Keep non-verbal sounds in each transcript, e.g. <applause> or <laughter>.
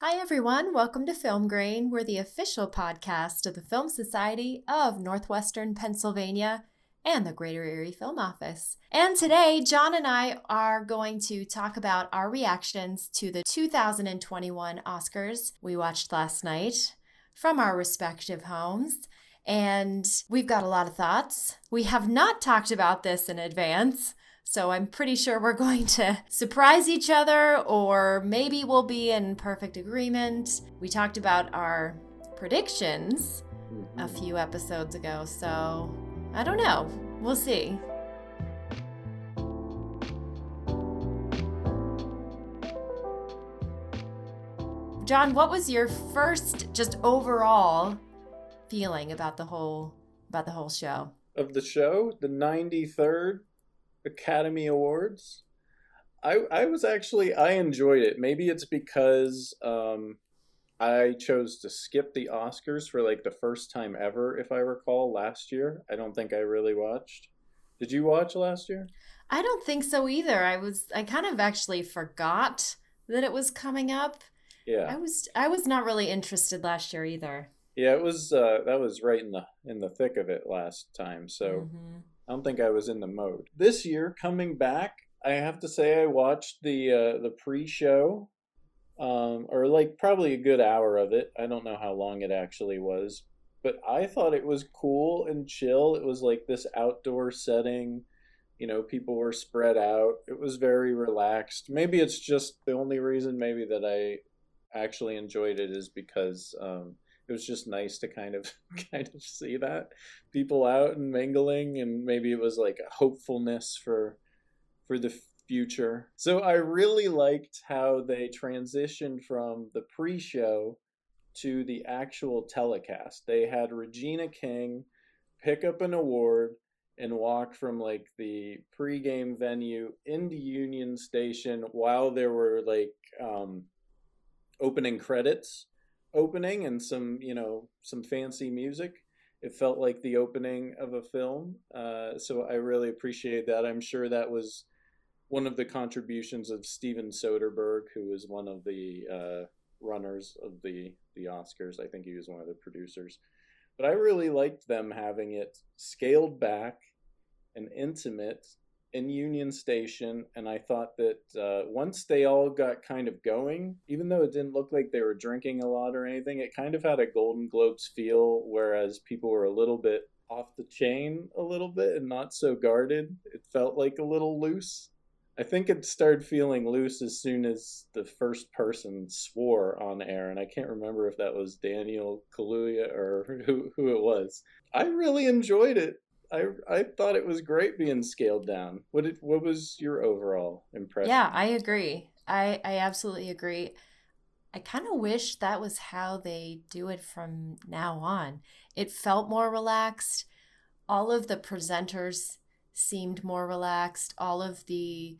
Hi, everyone. Welcome to Film Grain. We're the official podcast of the Film Society of Northwestern Pennsylvania and the Greater Erie Film Office. And today, John and I are going to talk about our reactions to the 2021 Oscars we watched last night from our respective homes. And we've got a lot of thoughts. We have not talked about this in advance. So I'm pretty sure we're <laughs> going to surprise each other, or maybe we'll be in perfect agreement. We talked about our predictions a Mm-hmm. few episodes ago, so I don't know. We'll see. John, what was your first just overall feeling about the whole about the whole show? Of the show, the 93rd Academy Awards. I I was actually I enjoyed it. Maybe it's because um I chose to skip the Oscars for like the first time ever, if I recall, last year. I don't think I really watched. Did you watch last year? I don't think so either. I was I kind of actually forgot that it was coming up. Yeah. I was I was not really interested last year either. Yeah, it was uh that was right in the in the thick of it last time. So Mhm. I don't think I was in the mode. This year, coming back, I have to say I watched the uh, the pre-show, um, or like probably a good hour of it. I don't know how long it actually was, but I thought it was cool and chill. It was like this outdoor setting. You know, people were spread out. It was very relaxed. Maybe it's just the only reason maybe that I actually enjoyed it is because um, it was just nice to kind of <laughs> kind of see that people out and mingling and maybe it was like a hopefulness for for the future. So i really liked how they transitioned from the pre-show to the actual telecast. They had regina king pick up an award and walk from like the pre-game venue into union station while there were like um opening credits opening and some you know some fancy music. It felt like the opening of a film uh, so i really appreciate that. I'm sure that was one of the contributions of steven soderbergh who is one of the uh, runners of the the oscars. I think he was one of the producers. But i really liked them having it scaled back and intimate in Union Station, and I thought that uh, once they all got kind of going, even though it didn't look like they were drinking a lot or anything, it kind of had a Golden Globes feel, whereas people were a little bit off the chain a little bit and not so guarded. It felt like a little loose. I think it started feeling loose as soon as the first person swore on air, and I can't remember if that was Daniel Kaluuya or who, who it was. I really enjoyed it. I I thought it was great being scaled down. What did what was your overall impression? Yeah, I agree. I I absolutely agree. I kind of wish that was how they do it from now on. It felt more relaxed. All of the presenters seemed more relaxed. All of the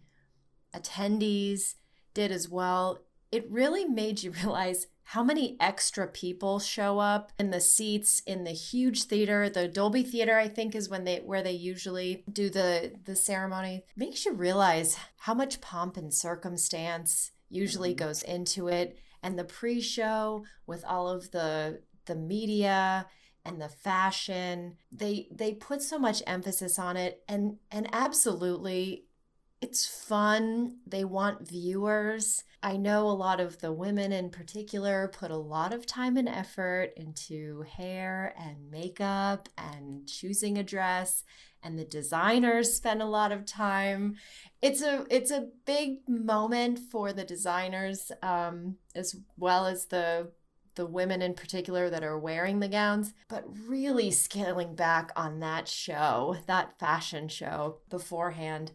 attendees did as well. It really made you <laughs> realize how many extra people show up in the seats in the huge theater? The dolby theater i think is when they where they usually do the the ceremony. Makes you realize how much pomp and circumstance usually Mhm. goes into it. And the pre-show with all of the the media and the fashion they they put so much emphasis on it. And and absolutely it's fun. They want viewers. I know a lot of the women in particular put a lot of time and effort into hair and makeup and choosing a dress and the designers spend a lot of time. It's a it's a big moment for the designers um, as well as the the women in particular that are wearing the gowns, but really scaling back on that show, that fashion show beforehand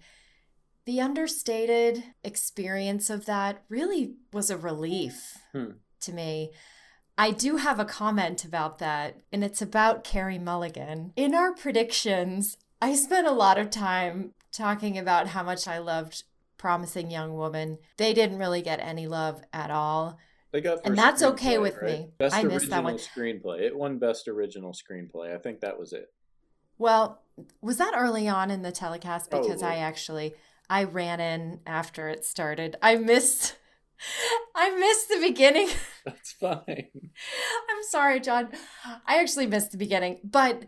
the understated experience of that really was a relief Hmm. to me. I do have a comment about that, and it's about Carey Mulligan. In our predictions, I spent a lot of time talking about how much I loved Promising Young Woman. They didn't really get any love at all. They got And that's okay with right? me. Best I original missed that one. screenplay. It won best original screenplay. I think that was it. Well, was that early on in the telecast? Because Probably. I actually I ran in after it started. I missed I missed the beginning. <laughs> That's fine. I'm sorry, John. I actually missed the beginning. But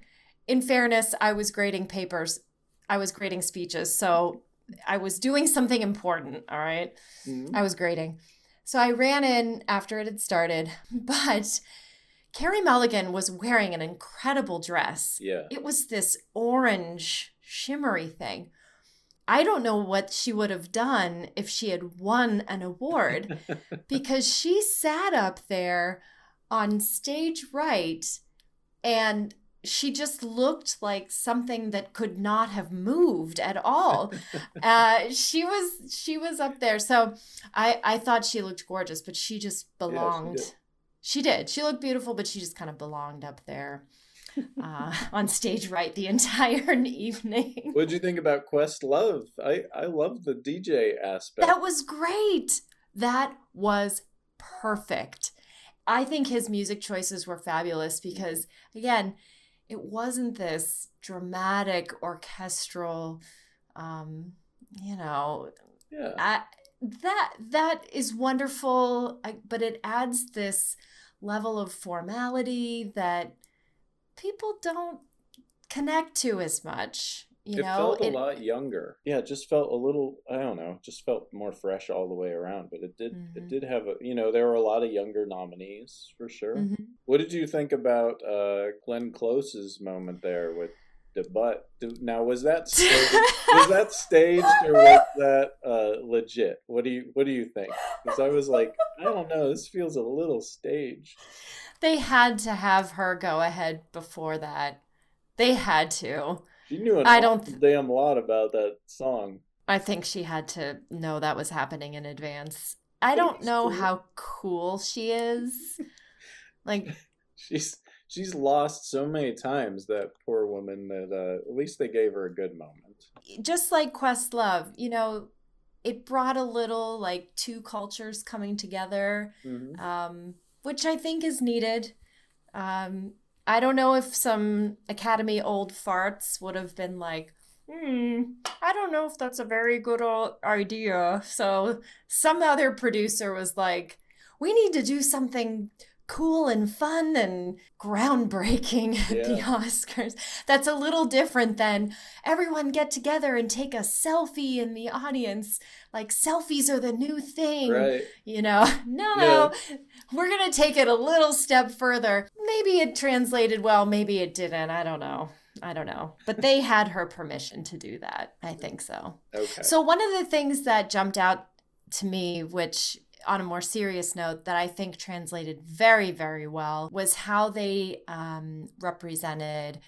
in fairness, I was grading papers, I was grading speeches. So I was doing something important. All right? Mhm. I was grading. So I ran in after it had started. <laughs> But Carey Mulligan was wearing an incredible dress. Yeah. It was this orange, shimmery thing. I don't know what she would have done if she had won an award <laughs> because she sat up there on stage right and she just looked like something that could not have moved at all. <laughs> uh, she was she was up there, so I I thought she looked gorgeous, but she just belonged. did. she did. She looked beautiful, but she just kind of belonged up there uh, on stage right the entire <laughs> evening. What'd you think about Questlove? I I love the DJ aspect. That was great. That was perfect. I think his music choices were fabulous because, again, it wasn't this dramatic orchestral, um, you know, yeah. I, that that is wonderful, I, but it adds this level of formality that people don't connect to as much. You it know, felt a lot younger. Yeah, it just felt a little. I don't know. Just felt more fresh all the way around. But it did. Mhm. It did have a. You know, there were a lot of younger nominees for sure. Mhm. What did you think about uh, Glenn Close's moment there with the butt? Now, was that staged? was that staged or was <laughs> that uh, legit? What do you What do you think? Because I was like, I don't know. This feels a little staged. They had to have her go ahead before that. They had to. She knew an I don't- damn lot about that song. I think she had to know that was happening in advance. I don't know how cool she is. Like, <laughs> She's she's lost so many times that poor woman that uh, at least they gave her a good moment. just like Questlove, you know, it brought a little like two cultures coming together, Mhm. um, which I think is needed. Um, I don't know if some Academy old farts would have been like, hmm, I don't know if that's a very good idea. So some other producer was like, we need to do something cool and fun and groundbreaking <laughs> at the Oscars. That's a little different than everyone get together and take a selfie in the audience. Like selfies are the new thing. Right. You know, <laughs> no, we're going to take it a little step further. Maybe it translated well, maybe it didn't. I don't know. I don't know. But they had her permission to do that. I think so. Okay. So, one of the things that jumped out to me, which on a more serious note, that I think translated very, very well, was how they um, represented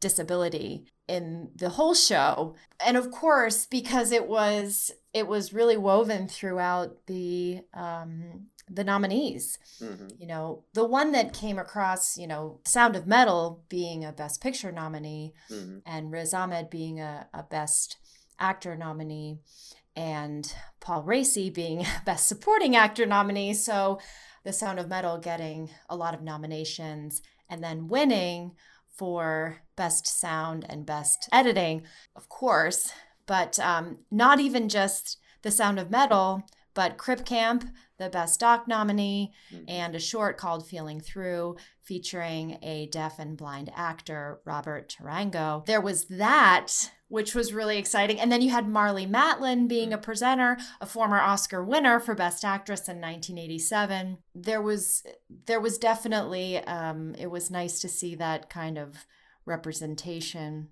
disability in the whole show and of course because it was it was really woven throughout the um the nominees Mhm. you know the one that came across you know sound of metal being a best picture nominee Mhm. and Riz Ahmed being a, a Best Actor nominee, and Paul Raci being <laughs> Best Supporting Actor nominee. So, The Sound of Metal getting a lot of nominations and then winning for Best Sound and Best Editing, of course, but um, not even just The Sound of Metal, but Crip Camp, the Best Doc nominee, Mhm. and a short called Feeling Through, featuring a deaf and blind actor, Robert Tarango. There was that, which was really exciting. And then you had Marlee Matlin being a presenter, a former Oscar winner for Best Actress in 1987. There was there was definitely um, it was nice to see that kind of representation.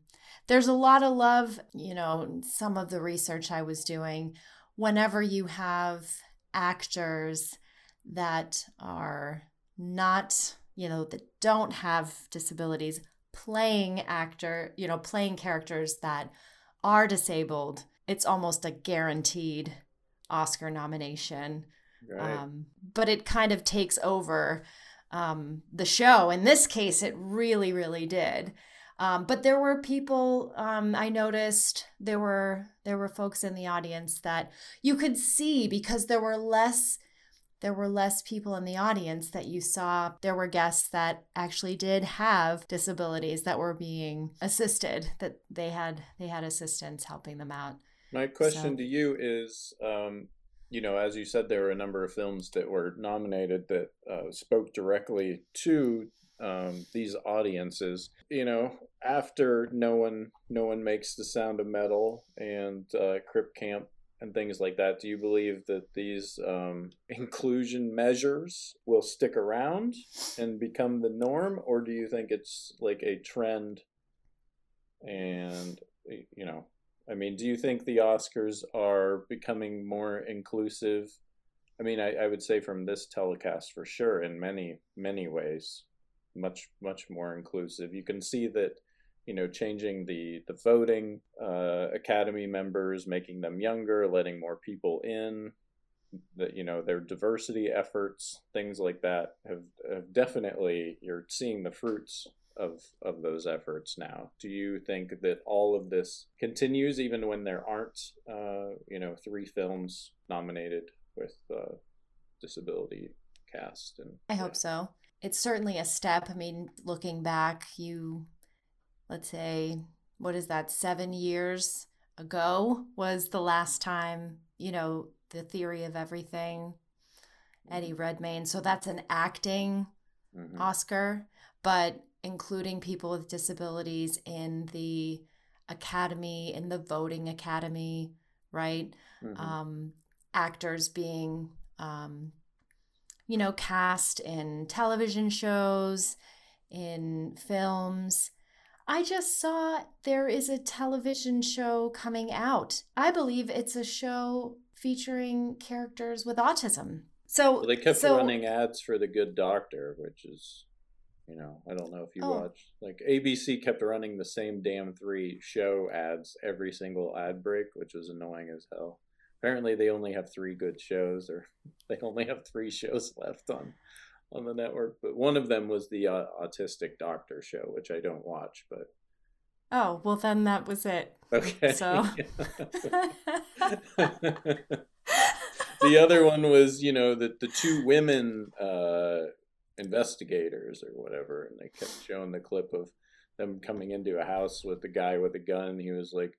There's a lot of love, you know, some of the research I was doing whenever you have actors that are not, you know, that don't have disabilities playing actor, you know, playing characters that are disabled, it's almost a guaranteed Oscar nomination. Right. Um, but it kind of takes over um, the show. In this case, it really, really did. Um, but there were people um, I noticed there were there were folks in the audience that you could see because there were less there were less people in the audience that you saw there were guests that actually did have disabilities that were being assisted that they had they had assistants helping them out My question so- to you is um, you know, as you said, there were a number of films that were nominated that uh, spoke directly to um, these audiences. You know, after no one, no one makes the sound of metal and uh, Crip Camp and things like that. Do you believe that these um, <laughs> inclusion measures will stick around and become the norm, or do you think it's like a trend? And you know, I mean, do you think the Oscars are becoming more inclusive? I mean, I, I would say from this telecast for sure, in many many ways, much much more inclusive. You can see that you know, changing the the voting uh, academy members, making them younger, letting more people in. That you know their diversity efforts, things like that, have, have definitely you're seeing the fruits of of those efforts now. Do you think that all of this continues even when there aren't, uh, you know, three films nominated with uh, disability cast? And I hope so. It's certainly a step. I mean, looking back, you let's say, what is that, seven years ago was the last time, you know, the theory of everything, Eddie mm-hmm. Redmayne. So that's an acting mm-hmm. Oscar, but including people with disabilities in the academy, in the voting academy, right? Mm-hmm. Um, actors being, um, you know, cast in television shows, in films. I just saw there is a television show coming out. I believe it's a show featuring characters with autism. So well, they kept so, running ads for the Good Doctor, which is, you know, I don't know if you oh. watched. Like ABC kept running the same damn three show ads every single ad break, which was annoying as hell. Apparently, they only have three good shows, or <laughs> they only have three shows left on on the network, but one of them was the uh, Autistic Doctor show, which I don't watch, but oh well, then that was it. Okay. So <laughs> <laughs> the other one was, you know, the the two women uh, investigators or whatever, and they kept showing the clip of them coming into a house with the guy with a gun. He was like,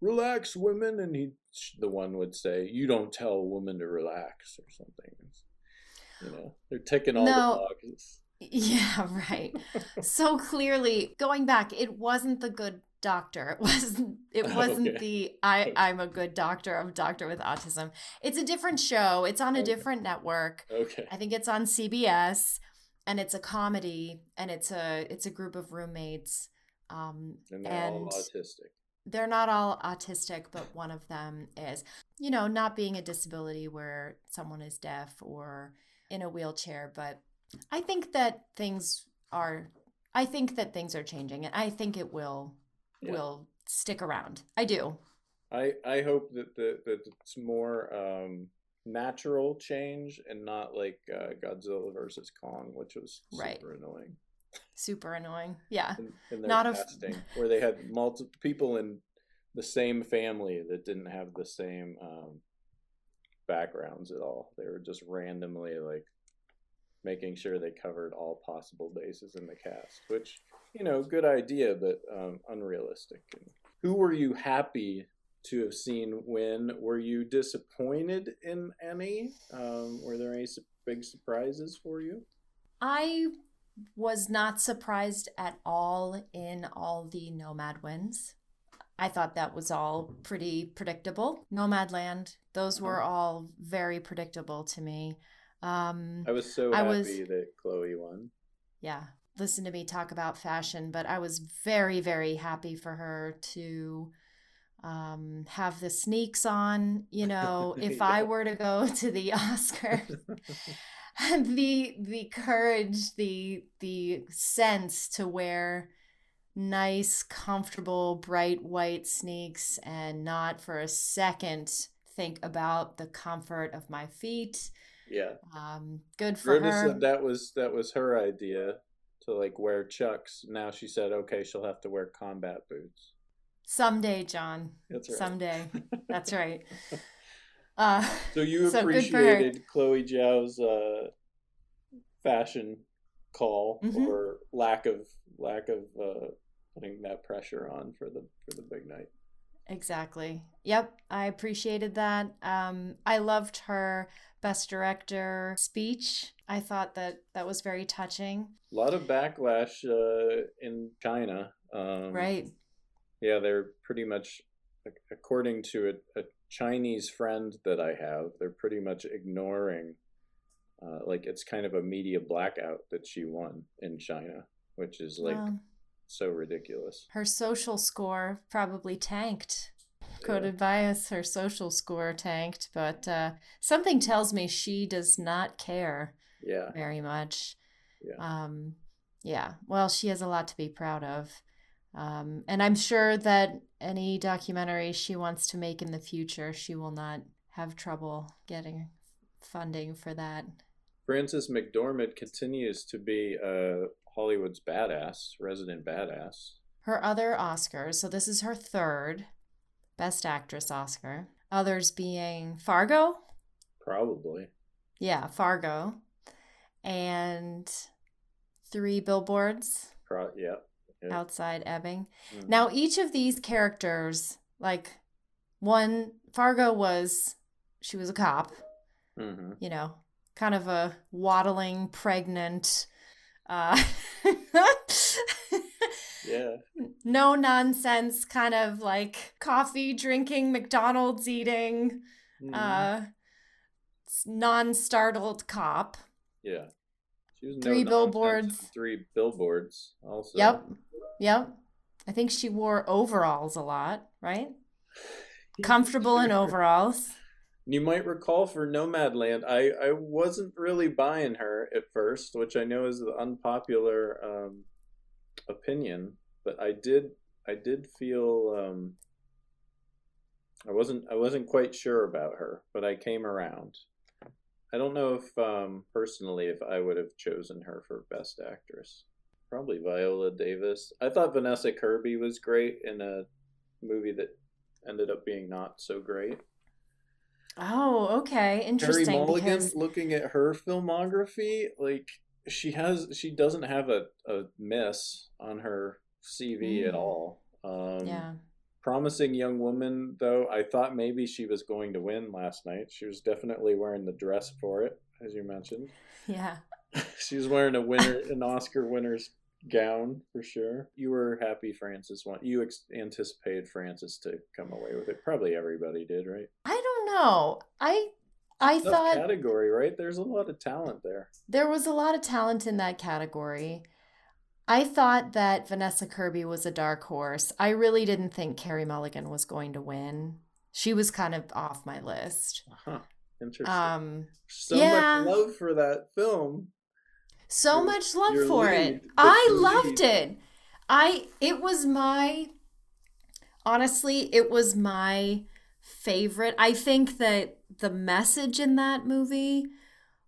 "Relax, women," and he, the one would say, "You don't tell a woman to relax" or something. You know, they're ticking all no. the boxes. Yeah, right. so <laughs> clearly, going back, it wasn't the good doctor. It wasn't it <laughs> wasn't okay. the I <laughs> I'm a good doctor of doctor with autism. It's a different show. It's on a okay. different network. Okay. I think it's on CBS and it's a comedy and it's a it's a group of roommates um and they're and all autistic. They're not all autistic, but one of them is. You know, not being a disability where someone is deaf or in a wheelchair, but I think that things are I think that things are changing and I think it will yeah. will stick around. I do. I I hope that the, that it's more um natural change and not like uh, Godzilla versus Kong, which was super right. annoying. Super annoying. Yeah. In, in not casting, a... where they had multiple people in the same family that didn't have the same um, backgrounds at all. They were just randomly like making sure they covered all possible bases in the cast, which you know, good idea, but um, unrealistic. who were you happy to have seen win? Were you disappointed in any? Um, were there any su- big surprises for you? I was not surprised at all in all the Nomad wins. I thought that was all pretty predictable. Nomadland, those were uh-huh. all very predictable to me. Um, I was so I happy was, that Chloe won. Yeah, listen to me talk about fashion, but I was very, very happy for her to um, have the sneaks on. You know, <laughs> if yeah. I were to go <laughs> to the Oscars, <laughs> the the courage, the the sense to wear nice, comfortable, bright white sneaks and not for a second think about the comfort of my feet. Yeah. Um, good for her. said that was that was her idea to like wear chucks. Now she said, okay, she'll have to wear combat boots. Someday, John. That's right. Someday. That's right. <laughs> Uh, so you so appreciated Chloe Zhao's uh, fashion call mm-hmm. or lack of lack of uh, putting that pressure on for the for the big night. Exactly. Yep, I appreciated that. Um, I loved her best director speech. I thought that that was very touching. A lot of backlash uh, in China. Um, right. Yeah, they're pretty much, according to a, a, Chinese friend that I have, they're pretty much ignoring. Uh, like it's kind of a media blackout that she won in China, which is like so ridiculous. Her social score probably tanked. Coded yeah. bias, her social score tanked, but uh, something tells me she does not care. Yeah. Very much. Yeah. Um, yeah. Well, she has a lot to be proud of. Um, and I'm sure that any documentary she wants to make in the future, she will not have trouble getting funding for that. Frances McDormand continues to be uh, Hollywood's badass, resident badass. Her other Oscars, so this is her third Best Actress Oscar. Others being Fargo? Probably. Yeah, Fargo. And Three Billboards. Pro- yeah outside Ebbing. Mm-hmm. Now, each of these characters, like one, Fargo was, she was a cop, mm-hmm. you know, kind of a waddling, pregnant, uh, yeah. No nonsense, kind of like coffee drinking, McDonald's eating, mm-hmm. uh, non startled cop. Yeah. three no billboards. Three billboards also. Yep. Yep. I think she wore overalls a lot, right? <laughs> Comfortable in overalls. You might recall for Nomadland, I, I wasn't really buying her at first, which I know is the unpopular um, opinion, but I did I did feel um, I wasn't I wasn't quite sure about her, but I came around. I don't know if um, personally if I would have chosen her for best actress. Probably Viola Davis. I thought Vanessa Kirby was great in a movie that ended up being not so great. Oh, okay, interesting. Carey Mulligan, because... looking at her filmography, like she has, she doesn't have a, a miss on her CV mm. at all. Um, yeah. Promising young woman, though. I thought maybe she was going to win last night. She was definitely wearing the dress for it, as you mentioned. <laughs> Yeah. <laughs> she was wearing a winner, an Oscar winner's gown for sure. You were happy Frances won. You ex- anticipated Frances to come away with it. Probably everybody did, right? I don't know. I I thought category, right? There's a lot of talent there. There was a lot of talent in that category. I thought that Vanessa Kirby was a dark horse. I really didn't think Carey Mulligan was going to win. She was kind of off my list. Huh. Interesting. Um, so yeah. much love for that film so your, much love for lead, it. I loved lead. it. I it was my honestly, it was my favorite. I think that the message in that movie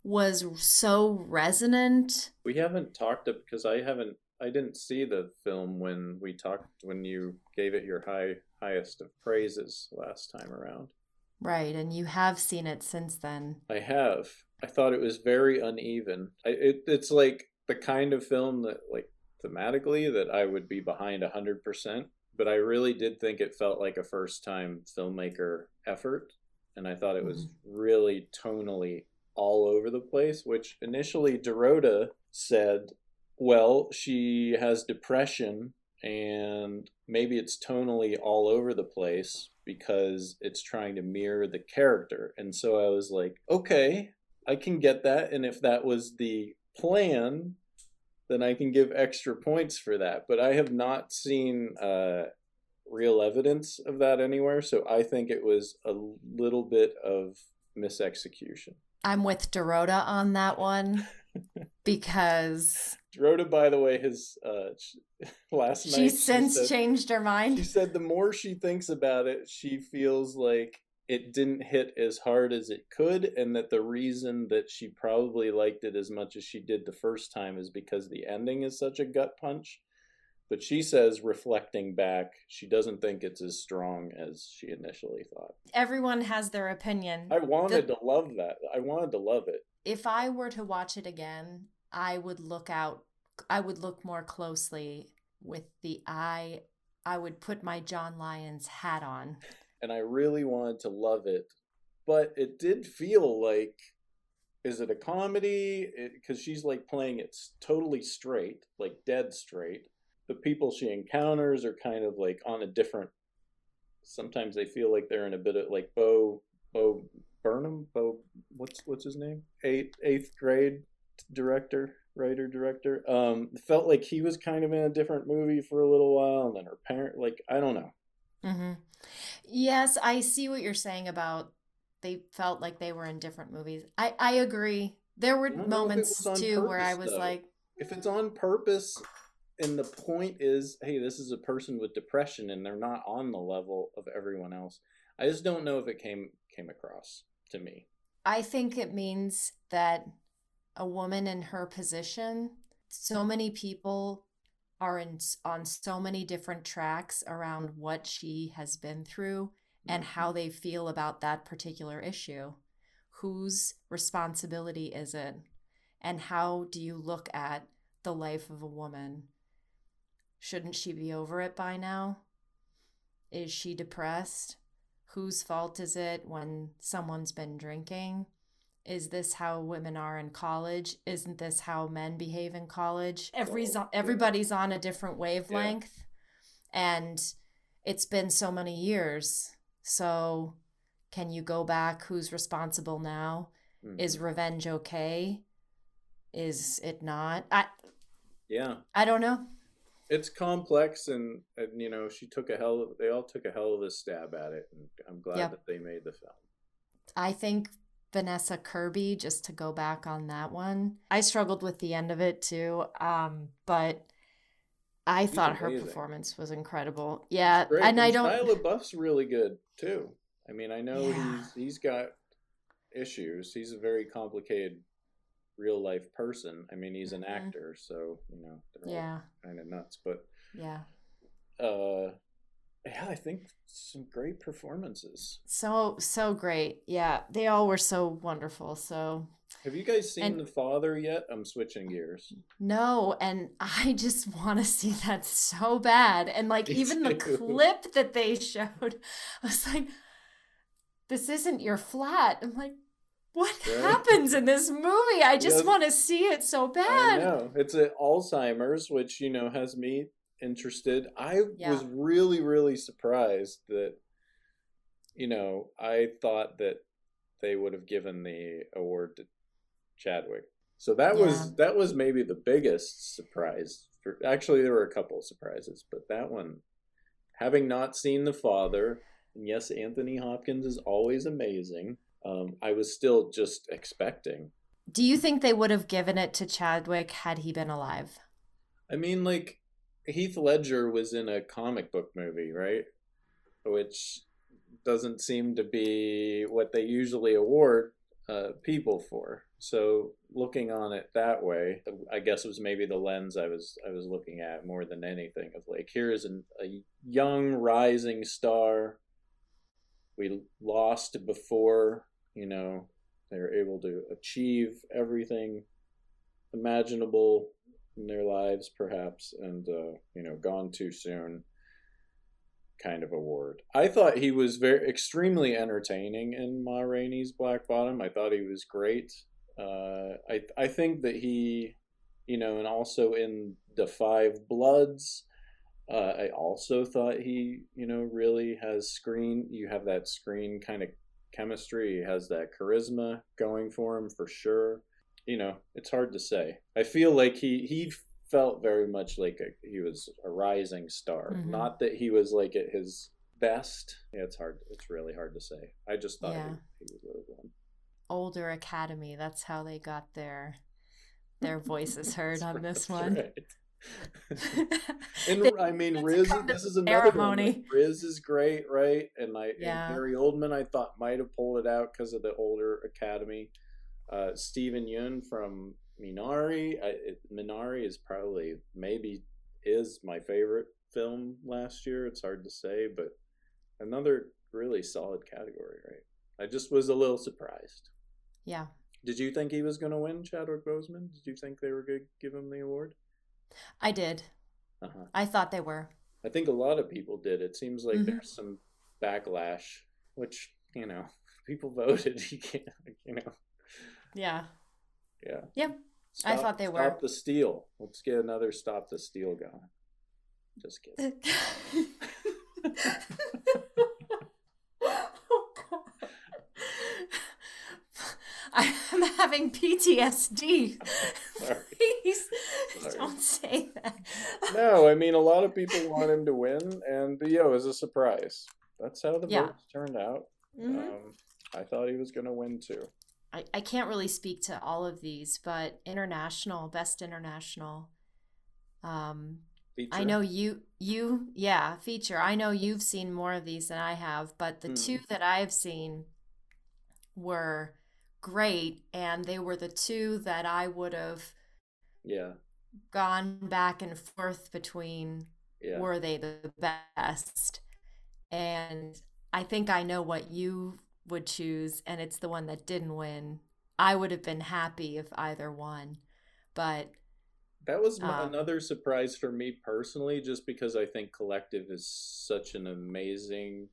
was so resonant. We haven't talked because I haven't I didn't see the film when we talked when you gave it your high highest of praises last time around. Right, and you have seen it since then. I have. I thought it was very uneven. I, it, it's like the kind of film that, like, thematically, that I would be behind 100%. But I really did think it felt like a first time filmmaker effort. And I thought it was mm-hmm. really tonally all over the place, which initially Dorota said, well, she has depression and maybe it's tonally all over the place because it's trying to mirror the character. And so I was like, okay, I can get that. And if that was the plan, then I can give extra points for that. But I have not seen uh, real evidence of that anywhere. So I think it was a little bit of misexecution. I'm with Dorota on that one <laughs> because Dorota, by the way, has uh, <laughs> last night. She's since she said, changed her mind. She said the more she thinks about it, she feels like it didn't hit as hard as it could, and that the reason that she probably liked it as much as she did the first time is because the ending is such a gut punch. But she says, reflecting back, she doesn't think it's as strong as she initially thought. Everyone has their opinion. I wanted the... to love that. I wanted to love it. If I were to watch it again, I would look out, I would look more closely with the eye I would put my John Lyons hat on. And I really wanted to love it. But it did feel like is it a comedy? Because she's like playing it totally straight, like dead straight. The people she encounters are kind of like on a different. Sometimes they feel like they're in a bit of like Bo Bo Burnham Bo what's what's his name eighth eighth grade director writer director um felt like he was kind of in a different movie for a little while and then her parent like I don't know. Mm-hmm. Yes, I see what you're saying about they felt like they were in different movies. I I agree. There were moments too purpose, where I was though. like, if it's on purpose, and the point is, hey, this is a person with depression, and they're not on the level of everyone else. I just don't know if it came came across to me. I think it means that a woman in her position, so many people are in on so many different tracks around what she has been through and how mm-hmm. they feel about that particular issue. Whose responsibility is it? And how do you look at the life of a woman? Shouldn't she be over it by now? Is she depressed? Whose fault is it when someone's been drinking? Is this how women are in college? Isn't this how men behave in college? Every's everybody's on a different wavelength. Yeah. And it's been so many years so, can you go back? Who's responsible now? Mm-hmm. Is revenge okay? Is it not? I Yeah. I don't know. It's complex and, and you know, she took a hell of, they all took a hell of a stab at it and I'm glad yep. that they made the film. I think Vanessa Kirby, just to go back on that one. I struggled with the end of it too. Um, but I He's thought amazing. her performance was incredible. Yeah, and, and I don't. Shia LaBeouf's really good too. I mean, I know yeah. he's he's got issues. He's a very complicated real life person. I mean, he's an mm-hmm. actor, so you know, yeah, kind of nuts. But yeah, uh, yeah, I think some great performances. So so great. Yeah, they all were so wonderful. So have you guys seen and, The Father yet? I'm switching gears. No, and <laughs> I just want to see that so bad. And like Me even too. the clip that they <laughs> showed, I was like, this isn't your flat. I'm like, what right? happens in this movie? I just yes. want to see it so bad. I know. It's a Alzheimer's, which, you know, has me interested. I yeah. was really, really surprised that, you know, I thought that they would have given the award to Chadwick. So that yeah. was that was maybe the biggest surprise. For, actually, there were a couple of surprises, but that one, having not seen the father, and yes, Anthony Hopkins is always amazing. Um, I was still just expecting. Do you think they would have given it to Chadwick had he been alive? I mean, like Heath Ledger was in a comic book movie, right? Which doesn't seem to be what they usually award uh, people for. So looking on it that way, I guess it was maybe the lens I was I was looking at more than anything of like here is an, a young rising star. We lost before you know they were able to achieve everything imaginable in their lives, perhaps, and uh, you know gone too soon kind of award. I thought he was very extremely entertaining in Ma Rainey's Black Bottom. I thought he was great. Uh, I I think that he, you know, and also in the Five Bloods, uh, I also thought he, you know, really has screen. You have that screen kind of chemistry. He has that charisma going for him for sure. You know, it's hard to say. I feel like he he felt very much like a, he was a rising star. Mm-hmm. Not that he was like at his best. Yeah, it's hard. It's really hard to say. I just thought yeah. he, he have won. Older Academy. That's how they got their their <laughs> voices heard on this one. Right. <laughs> and I mean, Riz. This is another ceremony. one. Riz is great, right? And I yeah. and Gary Oldman, I thought might have pulled it out because of the older Academy. Uh, Steven Yeun from Minari. I, it, Minari is probably maybe is my favorite film last year. It's hard to say, but another really solid category, right? I just was a little surprised. Yeah. Did you think he was going to win, Chadwick Boseman? Did you think they were going to give him the award? I did. Uh-huh. I thought they were. I think a lot of people did. It seems like Mhm. there's some backlash, which you know, <laughs> people voted. <laughs> You can't, you know, Yeah. yeah. Yep. I thought they were. Stop the steal. Let's get another stop the steal going. Just kidding. <laughs> oh, <laughs> I'm having PTSD. Sorry. Please Sorry. don't say that. No, I mean a lot of people want him to win, and yeah, it was a surprise. That's how the Yeah. votes turned out. Mhm. Um, I thought he was going to win too. I, I can't really speak to all of these, but international, best international. Um, I know you you yeah, feature. I know you've seen more of these than I have, but the Hmm. two that I've seen were great and they were the two that I would have Yeah, gone back and forth between yeah. were they the best. And I think I know what you would choose and it's the one that didn't win. I would have been happy if either won. But That was Um, another surprise for me personally, just because I think Collective is such an amazing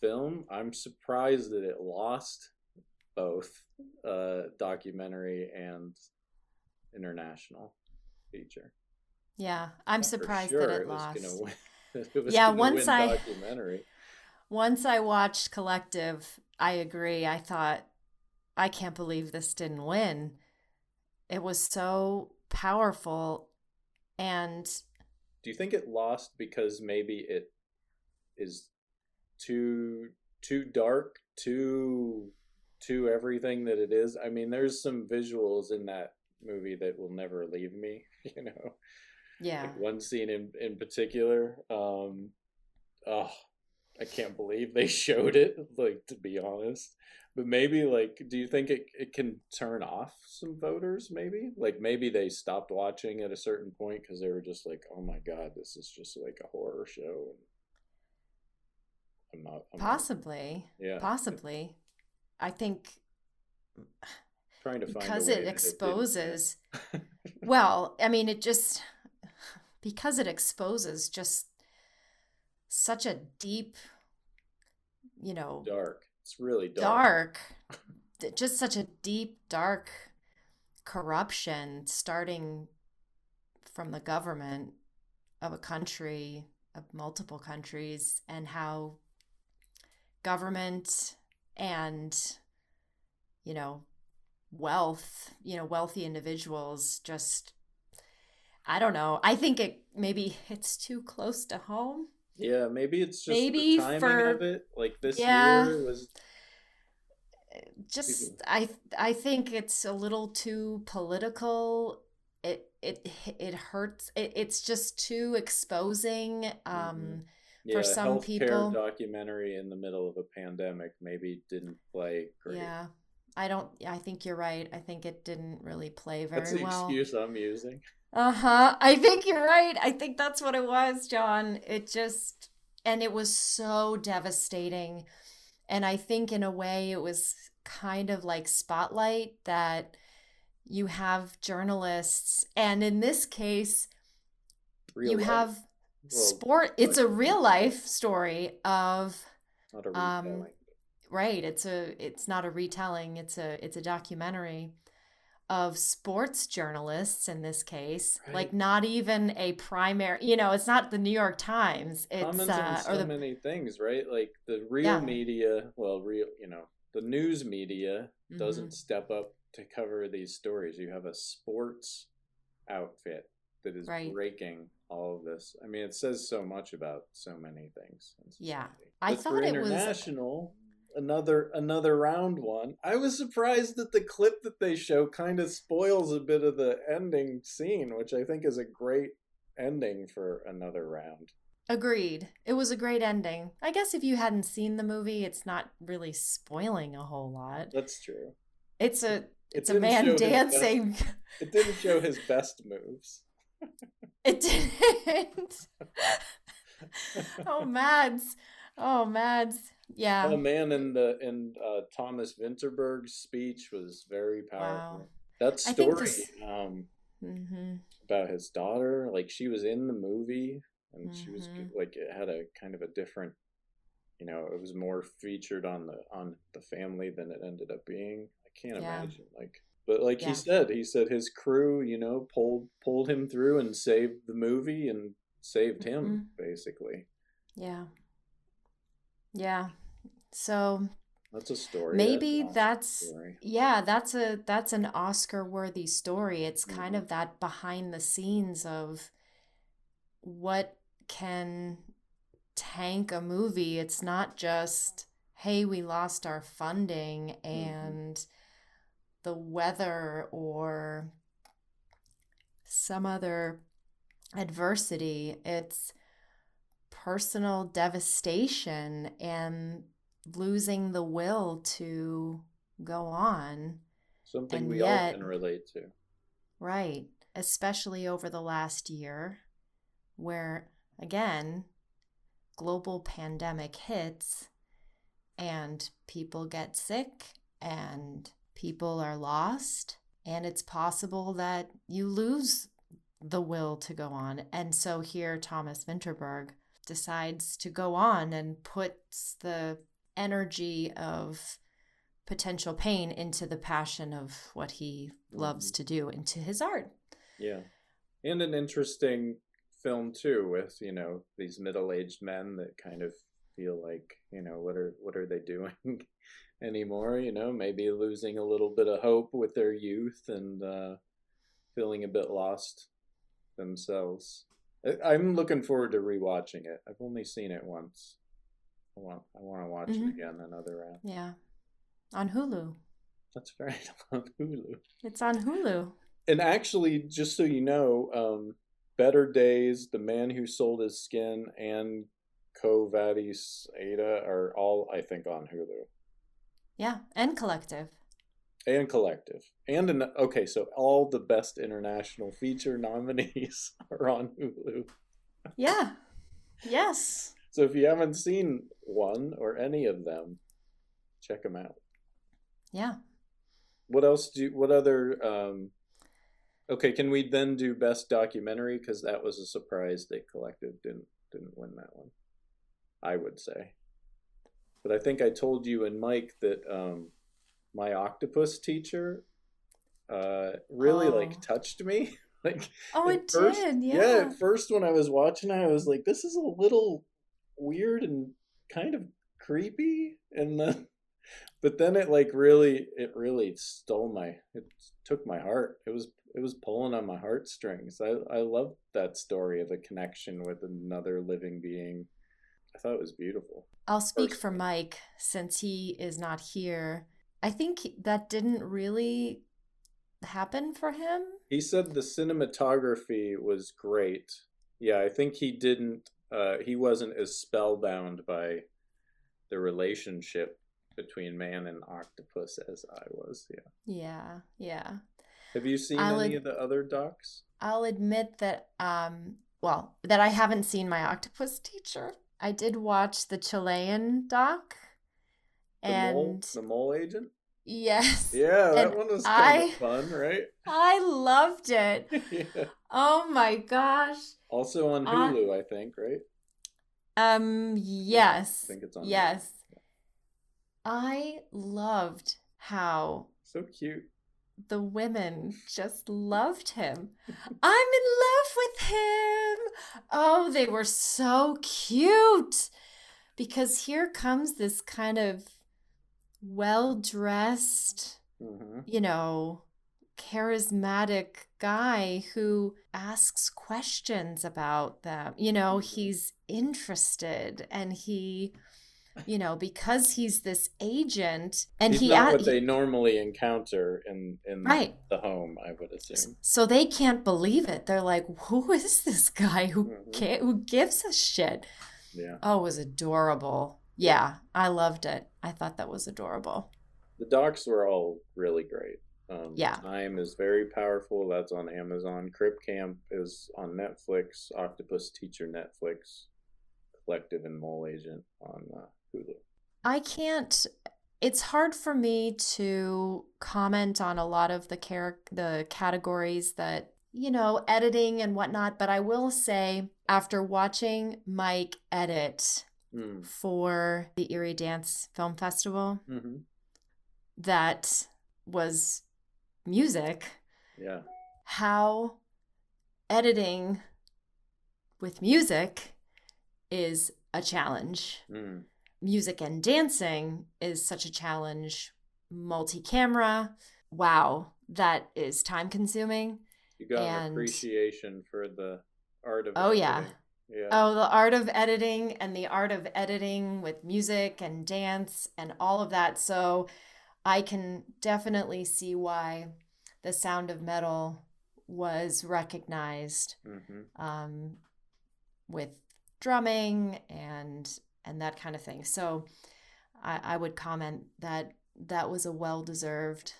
film. I'm surprised that it lost both uh, documentary and international feature. yeah, I'm surprised sure that it was lost. gonna win- <laughs> it was Yeah, once I- documentary. Once I watched Collective, I agree. I thought, I can't believe this didn't win. It was so powerful. And Do you think it lost because maybe it is too too dark, too too everything that it is? I mean, there's some visuals in that movie that will never leave me. <laughs> You know, yeah, like one scene in in particular. Um, oh, I can't believe they <laughs> showed it. Like to be honest. But maybe like, do you think it, it can turn off some voters? Maybe like maybe they stopped watching at a certain point because they were just like, oh my god, this is just like a horror show. And I'm not I'm not- possibly. yeah, Possibly. I think trying to because it exposes, win. <laughs> well, I mean, it just, because it exposes just such a deep, you know, dark. It's really dark. dark, just such a deep, dark corruption starting from the government of a country, of multiple countries, and how government and, you know, wealth, you know, wealthy individuals just. I don't know. I think it maybe it's too close to home. Yeah, maybe it's just Maybe the timing for- of it. Like this Yeah. year was just I I think it's a little too political. It it it hurts. It, it's just too exposing. Um, yeah, For some people- documentary in the middle of a pandemic maybe didn't play great. yeah, I don't. I think you're right. I think it didn't really play very That's the well. excuse I'm using. Uh huh. I think you're right. I think that's what it was, John. It just, and it was so devastating. And I think in a way it was kind of like Spotlight that you have journalists, and in this case, Real you life. have Well, sport. It's a real life story of um, right it's a it's not a retelling it's a it's a documentary of sports journalists in this case Right. like not even a primary you know it's not the new york times it's Comments uh on or the many things, right? Like the real Yeah. media, well, real, you know, the news media Mm-hmm. doesn't step up to cover these stories. You have a sports outfit that is Right. breaking all of this. I mean, it says so much about so many things. in Yeah. society. I thought it was- international. Another another round one. I was surprised that the clip that they show kind of spoils a bit of the ending scene, which I think is a great ending for another round. agreed it was a great ending i guess if you hadn't seen the movie it's not really spoiling a whole lot That's true. it's a it's a man his best- dancing It didn't show his best moves. <laughs> it didn't <laughs> oh mads oh mads yeah Oh man, and the and uh, Thomas Vinterberg's speech was very powerful. Wow. That story this- um, hmm about his daughter, like she was in the movie. and she was Mhm. like it had a kind of a different you know it was more featured on the on the family than it ended up being i can't Yeah. imagine like but like Yeah. he said he said his crew you know pulled pulled him through and saved the movie and saved him Mhm. basically Yeah. Yeah. So that's a story maybe that's story. yeah, that's a that's an Oscar worthy story. It's kind Mhm. of that behind the scenes of what can tank a movie. It's not just hey, we lost our funding and the weather or some other adversity. It's personal devastation and losing the will to go on. something and we all can relate to Right. Especially over the last year, where again, global pandemic hits and people get sick and people are lost. And it's possible that you lose the will to go on. And so here, Thomas Vinterberg decides to go on and puts the energy of potential pain into the passion of what he loves Mhm. to do into his art. Yeah. And an interesting film too with, you know, these middle-aged men that kind of feel like, you know, what are what are they doing <laughs> anymore, you know, maybe losing a little bit of hope with their youth and uh feeling a bit lost themselves. I'm looking forward to rewatching it. I've only seen it once. I want I want to watch Mhm. it again another round. Yeah. On Hulu. That's right <laughs> on Hulu. It's on Hulu. And actually, just so you know, um, Better Days, The Man Who Sold His Skin, and Quo Vadis Aida are all, I think, on Hulu. Yeah. And Collective. And Collective. And, an, okay, so all the best international feature <laughs> nominees <laughs> are on Hulu. Yeah. Yes. So if you haven't seen one or any of them, check them out. Yeah. What else do, what other, um, okay, can we then do best documentary? Because that was a surprise They collected didn't, didn't win that one. I would say. But I think I told you and Mike that um, my octopus teacher uh, really Oh. like touched me. <laughs> like Oh, it first- did. yeah. Yeah. At first, when I was watching, it, I was like, "This is a little weird and kind of creepy," and then, <laughs> but then it like really, it really stole my, it took my heart. It was, it was pulling on my heartstrings. I, I loved that story of a connection with another living being. I thought it was beautiful. I'll speak for. Mike since he is not here. I think that didn't really happen for him. He said the cinematography was great. Yeah, I think he didn't. Uh, he wasn't as spellbound by the relationship between man and octopus as I was. Yeah. Yeah. Yeah. Have you seen I'll any ad- of the other docs? I'll admit that um well, that I haven't seen my octopus teacher. I did watch the Chilean doc. The and mole, the mole agent. yes. <laughs> Yeah, that And one was kind I- of fun, right? <laughs> I loved it. <laughs> yeah. Oh my gosh. Also on On- Hulu, I think, right? Um yes. I think it's on. Hulu. Yes. I loved how So cute. the women just <laughs> loved him. <laughs> I'm in love with him. Oh, they were so cute. Because here comes this kind of well dressed, hmm you know, charismatic guy who asks questions about them. You know, Mhm. he's interested and he, you know, because he's this agent and He's he, not what he- they normally encounter in in right. the home. I would assume. So they can't believe it. They're like, "Who is this guy who Mhm. ca who gives a shit?" Yeah. Oh, it was adorable. Yeah, I loved it. I thought that was adorable. The docs were all really great. Um, Yeah. Time is very powerful. That's on Amazon. Crip Camp is on Netflix. Octopus Teacher Netflix. Collective and Mole Agent on uh, Hulu. I can't. It's hard for me to comment on a lot of the char- the categories that you know, editing and whatnot. But I will say, after watching Mike edit Mm. for the Erie Dance Film Festival, hmm that was music, Yeah. how editing with music is a challenge. Mm. Music and dancing is such a challenge. Multi camera, wow, that is time consuming. You got an And- appreciation for the art of Oh, yeah. Yeah. Oh, the art of editing and the art of editing with music and dance and all of that. So I can definitely see why the sound of metal was recognized hmm um, with drumming and and that kind of thing. So I, I would comment that that was a well deserved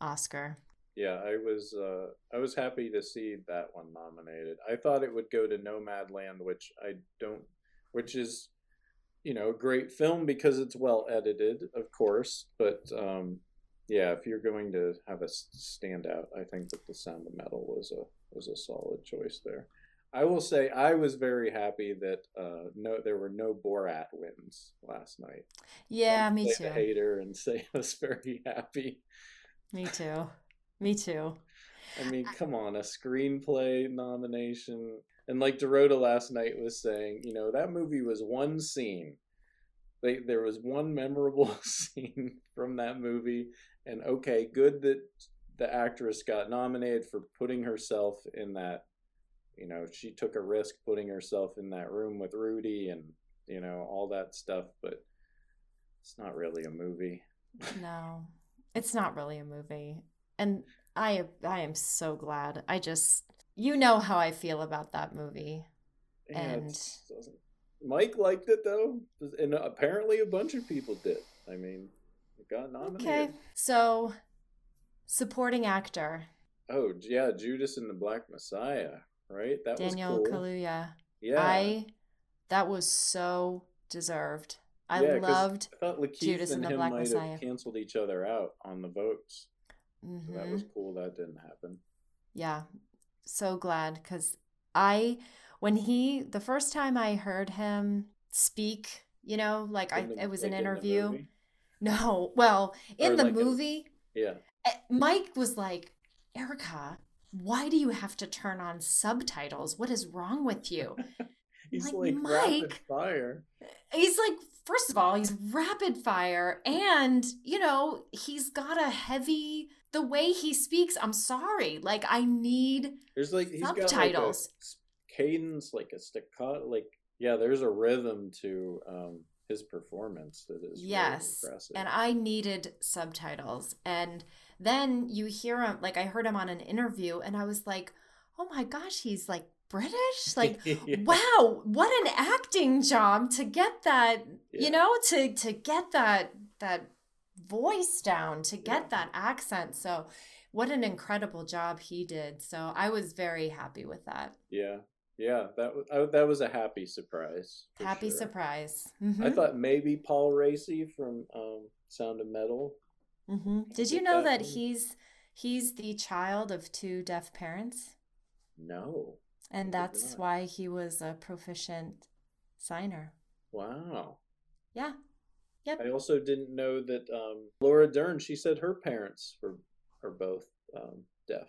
Oscar. Yeah, I was uh, I was happy to see that one nominated. I thought it would go to Nomadland, which I don't, which is, you know, a great film because it's well edited, of course. But um, yeah, if you're going to have a standout, I think that The Sound of Metal was a was a solid choice there. I will say I was very happy that uh, no, there were no Borat wins last night. Yeah, me too. Hater and <laughs> say I was very happy. Me too. Me too. I mean, come on, a screenplay nomination. And like Dorota last night was saying, you know, that movie was one scene. They, there was one memorable <laughs> scene from that movie. And okay, good that the actress got nominated for putting herself in that, you know, she took a risk putting herself in that room with Rudy and, you know, all that stuff. But it's not really a movie. <laughs> No, it's not really a movie. And I I am so glad. I just you know how I feel about that movie. Yeah, And- Mike liked it though, and uh, apparently a bunch of people did. I mean, it got nominated. Okay. So supporting actor Oh yeah, Judas and the Black Messiah, right? That Daniel was cool. Kaluuya. Yeah, I that was so deserved. I Yeah, loved I thought Judas and and the Black Messiah. canceled each other out on the votes. So that was mm-hmm. cool. That didn't happen. Yeah. So glad cuz I when he the first time I heard him speak, you know, like I the- it was like, an interview. <laughs> No, well, in Or the like a- movie, Yeah, eh, Mike was like, Erica, why do you have to turn on subtitles? What is wrong with you? <laughs> he's Like, like, rapid Mike. fire. He's like, first of all, he's rapid fire, and you know, he's got a heavy. The way he speaks, I'm sorry. Like, I need There's like he's Subtitles. got like cadence, like a staccato, like yeah. There's a rhythm to um his performance that is Yes, impressive. and I needed subtitles. And then you hear him, like I heard him on an interview, and I was like, oh my gosh, he's like British. <laughs> Like, Yeah. wow, what an acting job to get that, Yeah. you know, to to get that that voice down, to get Yeah. that accent. So, what an incredible job he did. So, I was very happy with that. Yeah, yeah, that was I, that was a happy surprise. happy sure. surprise. I Mhm. thought maybe Paul Raci from um, Sound of Metal. hmm Did you know that that he's he's the child of two deaf parents, No, and that's why he was a proficient signer. wow. Yeah. Yep. I also didn't know that um, Laura Dern. She said her parents were are both um, deaf.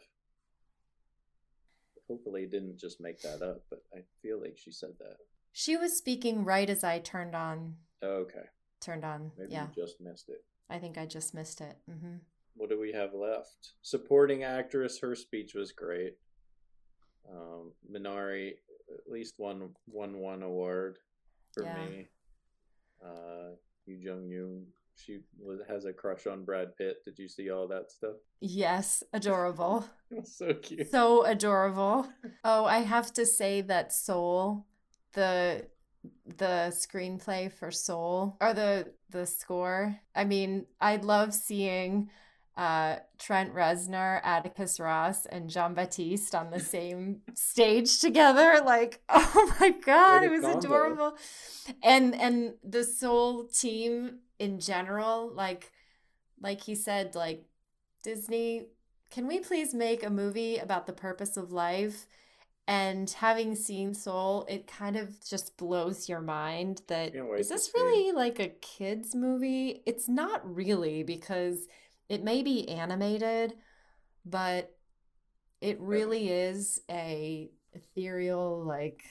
Hopefully, didn't just make that up, but I feel like she said that. She was speaking right as I turned on Okay, turned on. maybe yeah. you just missed it. I think I just missed it. hmm What do we have left? Supporting actress. Her speech was great. Um, Minari at least won won one award for Yeah. me. Uh, Yuh-jung Youn. She has a crush on Brad Pitt. Did you see all that stuff? Yes, adorable. <laughs> So cute. so adorable. Oh, I have to say that Soul, the the screenplay for Soul or the the score. I mean, I love seeing uh Trent Reznor, Atticus Ross, and Jon Batiste on the same stage together. Like, <laughs> oh my god, it was combo. adorable. And and the Soul team in general, like like he said, like Disney can we please make a movie about the purpose of life? And having seen Soul, it kind of just blows your mind that is this really like a kids movie? It's not really because it may be animated, but it really is a ethereal like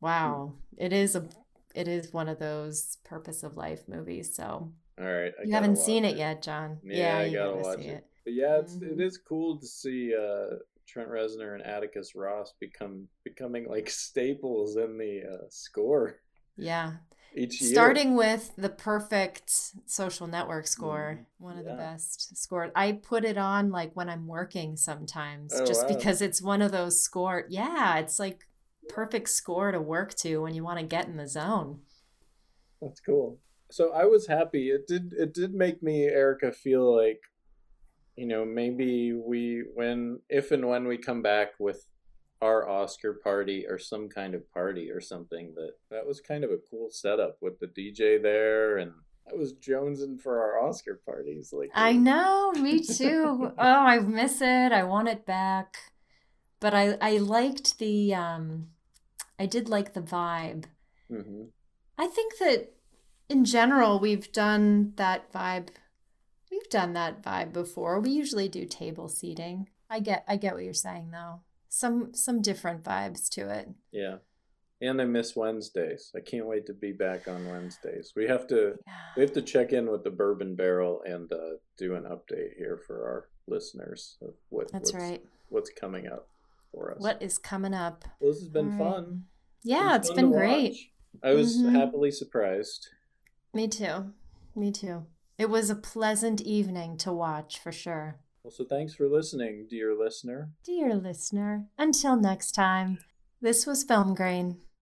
wow. It is a it is one of those purpose of life movies. So all right, I you haven't seen it. it. yet, John. Yeah, yeah I gotta, gotta watch it. it. But yeah, it's mm-hmm. it is cool to see uh, Trent Reznor and Atticus Ross become becoming like <laughs> staples in the uh, score. Yeah. Each year. Starting with the perfect social network score, mm, one of yeah. the best scored. I put it on like when I'm working sometimes, oh, just wow. because it's one of those score. Yeah, it's like perfect score to work to when you want to get in the zone. That's cool. So I was happy. It did it did make me Erica feel like you know, maybe we when if and when we come back with our Oscar party or some kind of party or something that that was kind of a cool setup with the DJ there and I was jonesing for our Oscar parties like I know, me too. <laughs> oh, I miss it. I want it back. But I I liked the um I did like the vibe. Mm-hmm. I think that in general, we've done that vibe. We've done that vibe before. We usually do table seating. I get I get what you're saying though. Some some different vibes to it. Yeah. And I miss Wednesdays. I can't wait to be back on Wednesdays. We have to yeah. we have to check in with the Bourbon Barrel and uh, do an update here for our listeners of what That's what's, right. What's coming up for us? What is coming up? Well, this has been fun. Yeah, it's been, been great. I was mm-hmm. happily surprised. Me too. Me too. It was a pleasant evening to watch for sure. Well, so thanks for listening, dear listener. Dear listener. Until next time, this was Film Grain.